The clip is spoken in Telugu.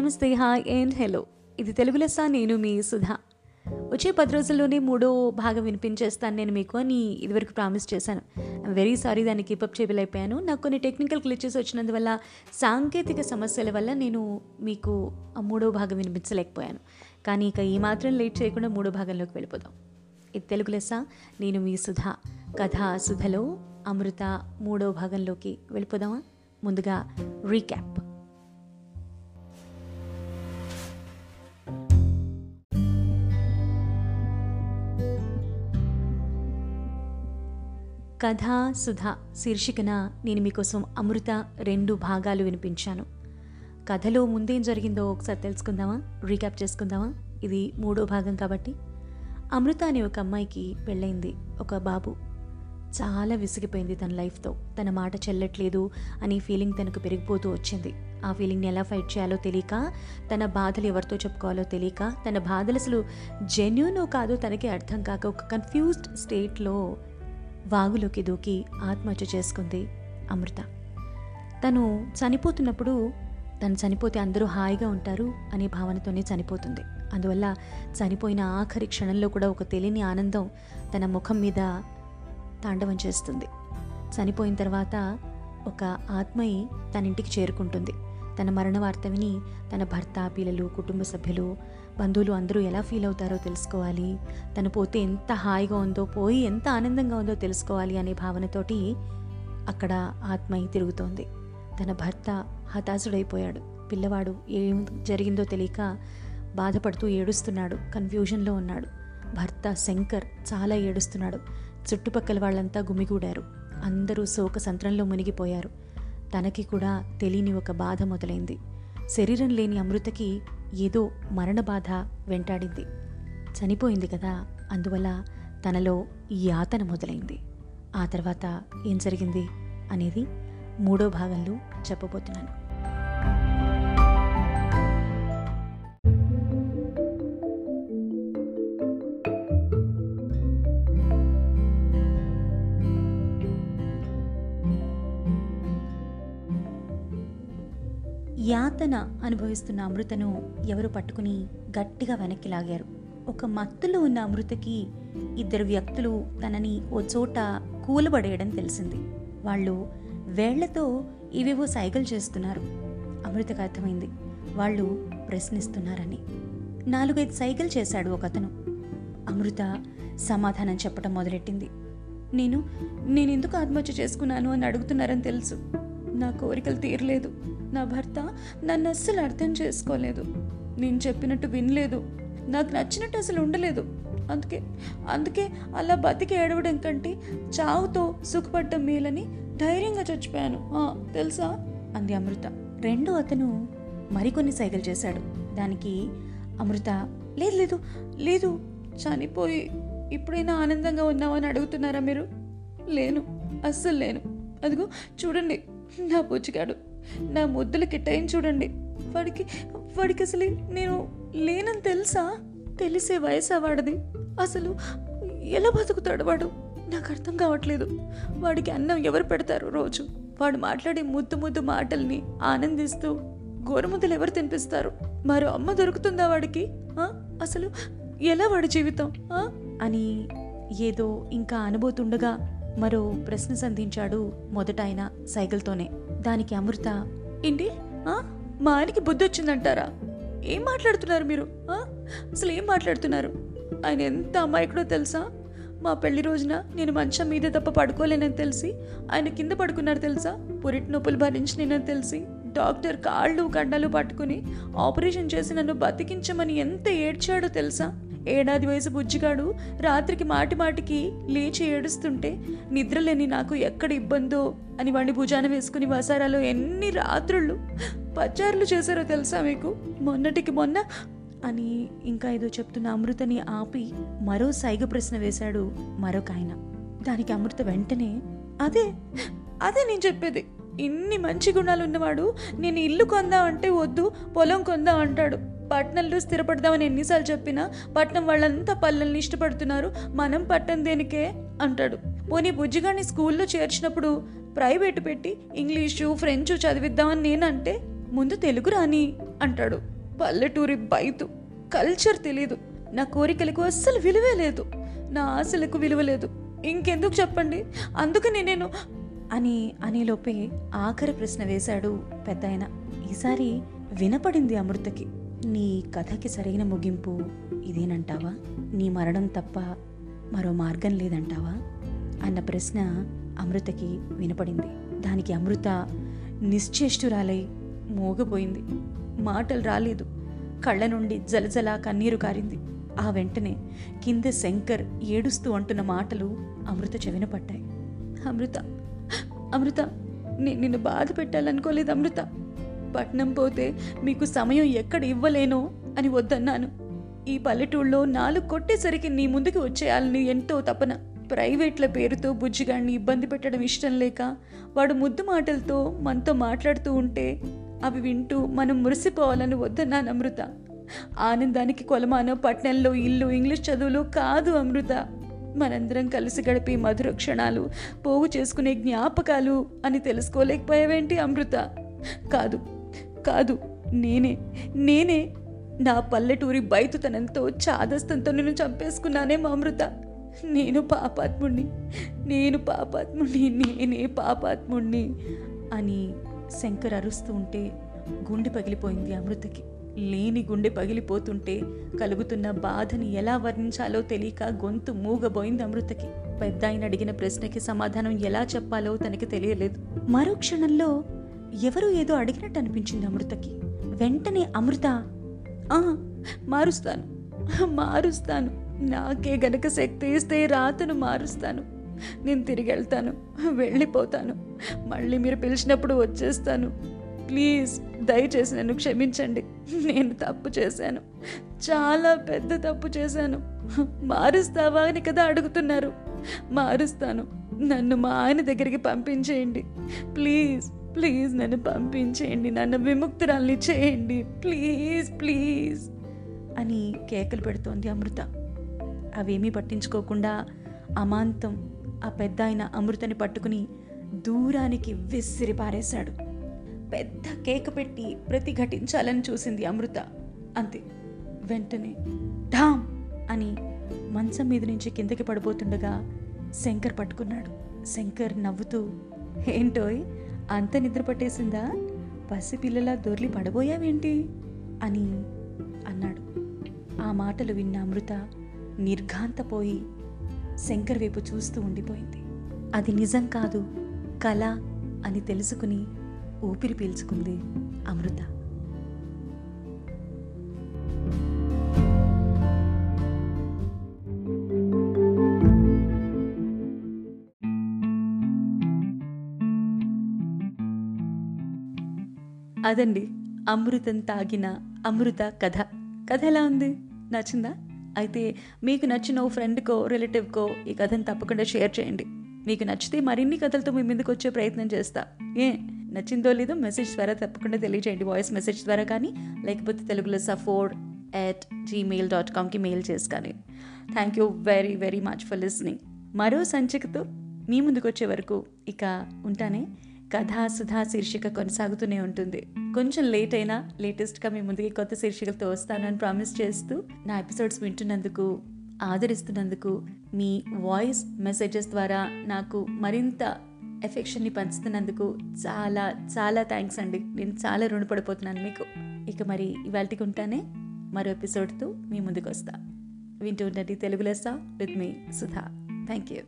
నమస్తే హాయ్ అండ్ హలో ఇది తెలుగు లెస్స నేను మీ సుధా. వచ్చే పది రోజుల్లోనే మూడో భాగం వినిపించేస్తాను నేను మీకు అని ఇదివరకు ప్రామిస్ చేశాను. ఐమ్ వెరీ సారీ దాన్ని కీపప్ చేయలేకపోయాను. నాకు కొన్ని టెక్నికల్ గ్లిచెస్ వచ్చినందువల్ల సాంకేతిక సమస్యల వల్ల నేను మీకు ఆ మూడో భాగం వినిపించలేకపోయాను. కానీ ఇక ఈ మాత్రం లేట్ చేయకుండా మూడో భాగంలోకి వెళ్ళిపోదాం. ఇది తెలుగు లెస్స నేను మీ సుధా. కథ సుధలో అమృత మూడో భాగంలోకి వెళ్ళిపోదామా? ముందుగా రీక్యాప్ కథ సుధా శీర్షికన నేను మీకోసం అమృత రెండు భాగాలు వినిపించాను. కథలో ముందేం జరిగిందో ఒకసారి తెలుసుకుందామా? రీక్యాప్ చేసుకుందామా? ఇది మూడో భాగం కాబట్టి. అమృత అనే ఒక అమ్మాయికి పెళ్ళైంది ఒక బాబు. చాలా విసిగిపోయింది తన లైఫ్తో. తన మాట చెల్లట్లేదు అనే ఫీలింగ్ తనకు పెరిగిపోతూ వచ్చింది. ఆ ఫీలింగ్ని ఎలా ఫైట్ చేయాలో తెలియక తన బాధలు ఎవరితో చెప్పుకోవాలో తెలియక తన బాధలు అసలు జెన్యునో కాదో తనకి అర్థం కాక ఒక కన్ఫ్యూజ్డ్ స్టేట్లో వాగులోకి దూకి ఆత్మహత్య చేసుకుంది అమృత. తను చనిపోతున్నప్పుడు తను చనిపోతే అందరూ హాయిగా ఉంటారు అనే భావనతోనే చనిపోతుంది. అందువల్ల చనిపోయిన ఆఖరి క్షణంలో కూడా ఒక తెలియని ఆనందం తన ముఖం మీద తాండవం చేస్తుంది. చనిపోయిన తర్వాత ఒక ఆత్మయి తన ఇంటికి చేరుకుంటుంది. తన మరణ వార్త విని తన భర్త పిల్లలు కుటుంబ సభ్యులు బంధువులు అందరూ ఎలా ఫీల్ అవుతారో తెలుసుకోవాలి. తను పోతే ఎంత హాయిగా ఉందో పోయి ఎంత ఆనందంగా ఉందో తెలుసుకోవాలి అనే భావనతోటి అక్కడ ఆత్మయి తిరుగుతోంది. తన భర్త హతాశుడైపోయాడు. పిల్లవాడు ఏం జరిగిందో తెలియక బాధపడుతూ ఏడుస్తున్నాడు. కన్ఫ్యూజన్లో ఉన్నాడు. భర్త శంకర్ చాలా ఏడుస్తున్నాడు. చుట్టుపక్కల వాళ్ళంతా గుమిగూడారు. అందరూ శోక సంత్రంలో మునిగిపోయారు. తనకి కూడా తెలియని ఒక బాధ మొదలైంది. శరీరం లేని అమృతకి ఏదో మరణ బాధ వెంటాడింది. చనిపోయింది కదా అందువల్ల తనలో యాతన మొదలైంది. ఆ తర్వాత ఏం జరిగింది అనేది మూడో భాగంలో చెప్పబోతున్నాను. యాతన అనుభవిస్తున్న అమృతను ఎవరు పట్టుకుని గట్టిగా వెనక్కి లాగారు. ఒక మత్తులో ఉన్న అమృతకి ఇద్దరు వ్యక్తులు తనని ఓ చోట కూలబడేయడం తెలిసింది. వాళ్ళు వేళ్ళతో ఇవేవో సైకిల్ చేస్తున్నారు. అమృతకు అర్థమైంది. వాళ్ళు ప్రశ్నిస్తున్నారని. నాలుగైదు సైకిల్ చేశాడు ఒకతను. అమృత సమాధానం చెప్పడం మొదలెట్టింది. నేను నేను ఎందుకు ఆత్మహత్య చేసుకున్నాను అని అడుగుతున్నారని తెలుసు. నా కోరికలు తీరలేదు. నా భర్త నన్ను అస్సలు అర్థం చేసుకోలేదు. నేను చెప్పినట్టు వినలేదు. నాకు నచ్చినట్టు అసలు ఉండలేదు. అందుకే అందుకే అలా బతికి ఏడవడం కంటే చావుతో సుఖపడ్డం మేలని ధైర్యంగా చచ్చిపోయాను. తెలుసా? అంది అమృత. రెండో అతను మరికొన్ని సైగలు చేశాడు. దానికి అమృత లేదు లేదు లేదు చనిపోయి ఇప్పుడైనా ఆనందంగా ఉన్నామని అడుగుతున్నారా మీరు? లేను అస్సలు లేను. అదిగో చూడండి నా పుచ్చిగాడు నా ముద్దులు కిట్టయిన చూడండి. వాడికి వాడికి అసలు నేను లేనని తెలుసా? తెలిసే వయసా వాడిది. అసలు ఎలా బతుకుతాడు వాడు? నాకు అర్థం కావట్లేదు. వాడికి అన్నం ఎవరు పెడతారు రోజు? వాడు మాట్లాడే ముద్దు ముద్దు మాటల్ని ఆనందిస్తూ గోరుముద్దలు ఎవరు తినిపిస్తారు? మరో అమ్మ దొరుకుతుందా వాడికి? అసలు ఎలా వాడి జీవితం? అని ఏదో ఇంకా అనుభూతుండగా మరో ప్రశ్న సంధించాడు మొదట ఆయన సైకిల్తోనే. దానికి అమృత ఏంటి? మా ఆయనకి బుద్ధి వచ్చిందంటారా? ఏం మాట్లాడుతున్నారు మీరు? అసలు ఏం మాట్లాడుతున్నారు? ఆయన ఎంత అమాయకుడో తెలుసా? మా పెళ్ళి రోజున నేను మంచం మీద తప్ప పడుకోలేనని తెలిసి ఆయన కింద పడుకున్నారు తెలుసా? పురిటి నొప్పులు భరించినని తెలిసి డాక్టర్ కాళ్ళు గండలు పట్టుకుని ఆపరేషన్ చేసి నన్ను బతికించమని ఎంత ఏడ్చాడో తెలుసా? ఏడాది వయసు బుజ్జిగాడు. రాత్రికి మాటి మాటికి లేచి ఏడుస్తుంటే నిద్రలేని నాకు ఎక్కడ ఇబ్బందో అని వాడిని భుజాన వేసుకుని వసారాలో ఎన్ని రాత్రుళ్ళు పచ్చారులు చేశారో తెలుసా మీకు? మొన్నటికి మొన్న అని ఇంకా ఏదో చెప్తున్న అమృతని ఆపి మరో సైగ ప్రశ్న వేశాడు మరొక ఆయన. దానికి అమృత వెంటనే అదే అదే నేను చెప్పేది. ఇన్ని మంచి గుణాలు ఉన్నవాడు నేను ఇల్లు కొందాం అంటే వద్దు పొలం కొందాం అంటాడు. పట్నంలో స్థిరపడదామని ఎన్నిసార్లు చెప్పినా పట్నం వాళ్ళంతా పల్లెల్ని ఇష్టపడుతున్నారు. మనం పట్టణం దేనికే? అంటాడు. పోనీ బుజ్జిగాడిని స్కూల్లో చేర్చినప్పుడు ప్రైవేటు పెట్టి ఇంగ్లీషు ఫ్రెంచు చదివిద్దామని నేనంటే ముందు తెలుగు రాని అంటాడు. పల్లెటూరి బయతు కల్చర్ తెలీదు. నా కోరికలకు అస్సలు విలువే లేదు. నా ఆశలకు విలువ లేదు. ఇంకెందుకు చెప్పండి? అందుకని నేను అని అనిలోపే ఆఖరి ప్రశ్న వేశాడు పెద్దాయన. ఈసారి వినపడింది అమృతకి. నీ కథకి సరైన ముగింపు ఇదేనంటావా? నీ మరణం తప్ప మరో మార్గం లేదంటావా? అన్న ప్రశ్న అమృతకి వినపడింది. దానికి అమృత నిశ్చేష్టురాలై మోగపోయింది మాటలు రాలేదు. కళ్ళ నుండి జలజల కన్నీరు కారింది. ఆ వెంటనే కింద శంకర్ ఏడుస్తూ అంటున్న మాటలు అమృత చెవిన పడ్డాయి. అమృత అమృత నేను నిన్ను బాధ పెట్టాలనుకోలేదు అమృత. పట్నం పోతే మీకు సమయం ఎక్కడ ఇవ్వలేనో అని వద్దన్నాను. ఈ పల్లెటూళ్ళలో నాలుగు కొట్టేసరికి నీ ముందుకు వచ్చేయాలని ఎంతో తపన. ప్రైవేట్ల పేరుతో బుజ్జిగాడిని ఇబ్బంది పెట్టడం ఇష్టం లేక వాడు ముద్దు మాటలతో మనతో మాట్లాడుతూ ఉంటే అవి వింటూ మనం మురిసిపోవాలని వద్దన్నాను అమృత. ఆనందానికి కొలమానో పట్నంలో ఇల్లు ఇంగ్లీష్ చదువులు కాదు అమృత. మనందరం కలిసి గడిపే మధుర క్షణాలు పోగు చేసుకునే జ్ఞాపకాలు అని తెలుసుకోలేకపోయావేంటి అమృత? కాదు నేనే నేనే. నా పల్లెటూరి బయతుతనంతో చాదస్తంతో నిన్ను చంపేసుకున్నానే మా అమృత. నేను పాపాత్ముణ్ణి నేను పాపాత్ముణ్ణి నేనే పాపాత్ముణ్ణి అని శంకర్ అరుస్తూ ఉంటే గుండె పగిలిపోయింది అమృతకి. లేని గుండె పగిలిపోతుంటే కలుగుతున్న బాధని ఎలా వర్ణించాలో తెలియక గొంతు మూగబోయింది అమృతకి. పెద్ద ఆయన అడిగిన ప్రశ్నకి సమాధానం ఎలా చెప్పాలో తనకి తెలియలేదు. మరో క్షణంలో ఎవరో ఏదో అడిగినట్టు అనిపించింది అమృతకి. వెంటనే అమృత "ఆ, మారుస్తాను మారుస్తాను. నాకే గనక శక్తి ఇస్తే రాతను మారుస్తాను. నేను తిరిగి వెళ్తాను వెళ్ళిపోతాను. మళ్ళీ మీరు పిలిచినప్పుడు వచ్చేస్తాను. ప్లీజ్ దయచేసి నన్ను క్షమించండి. నేను తప్పు చేశాను. చాలా పెద్ద తప్పు చేశాను. మారుస్తావా అని కదా అడుగుతున్నారు. మారుస్తాను. నన్ను మా ఆయన దగ్గరికి పంపించేయండి. ప్లీజ్ ప్లీజ్ నన్ను పంపించేయండి నన్ను విముక్తురాల్ని చేయండి. ప్లీజ్ ప్లీజ్ అని కేకలు పెడుతోంది అమృత. అవేమీ పట్టించుకోకుండా అమాంతం ఆ పెద్ద ఆయన అమృతని పట్టుకుని దూరానికి విసిరి పారేశాడు. పెద్ద కేక పెట్టి ప్రతిఘటించాలని చూసింది అమృత. అంతే వెంటనే ఢామ్ అని మంచం మీద నుంచి కిందకి పడిపోతుండగా శంకర్ పట్టుకున్నాడు. శంకర్ నవ్వుతూ ఏంటోయ్ అంత నిద్ర పట్టేసిందా? పసిపిల్లలా దొర్లి పడబోయావేంటి? అని అన్నాడు. ఆ మాటలు విన్న అమృత నిర్ఘాంతపోయి శంకర్ వైపు చూస్తూ ఉండిపోయింది. అది నిజం కాదు కళ అని తెలుసుకుని ఊపిరి పీల్చుకుంది అమృత. అదండి. అమృతం తాగిన అమృత కథ. కథ ఎలా ఉంది? నచ్చిందా? అయితే మీకు నచ్చిన ఓ ఫ్రెండ్కో రిలేటివ్కో ఈ కథను తప్పకుండా షేర్ చేయండి. మీకు నచ్చితే మరిన్ని కథలతో మీ ముందుకు వచ్చే ప్రయత్నం చేస్తా. ఏ? నచ్చిందో లేదో మెసేజ్ ద్వారా తప్పకుండా తెలియజేయండి. వాయిస్ మెసేజ్ ద్వారా కానీ లేకపోతే తెలుగులో సఫోర్డ్ ఎట్ జీమెయిల్ డాట్ కామ్కి మెయిల్ చేసి కానీ. Thank you very very much for listening. మరో సంచికతో మీ ముందుకు వచ్చే వరకు ఇక ఉంటానే. కథాసుధా శీర్షిక కొనసాగుతూనే ఉంటుంది. కొంచెం లేట్ అయినా లేటెస్ట్గా మీ ముందుకి కొత్త శీర్షికలతో అని ప్రామిస్ చేస్తూ నా ఎపిసోడ్స్ వింటున్నందుకు ఆదరిస్తున్నందుకు మీ వాయిస్ మెసేజెస్ ద్వారా నాకు మరింత ఎఫెక్షన్ని పంచుతున్నందుకు చాలా చాలా థ్యాంక్స్ అండి. నేను చాలా రుణపడిపోతున్నాను మీకు. ఇక మరి ఇవాళకి ఉంటానే మరో ఎపిసోడ్తో మీ ముందుకు వస్తా వింటూ ఉండండి తెలుగు లెస్సా విత్ మీ సుధా. Thank you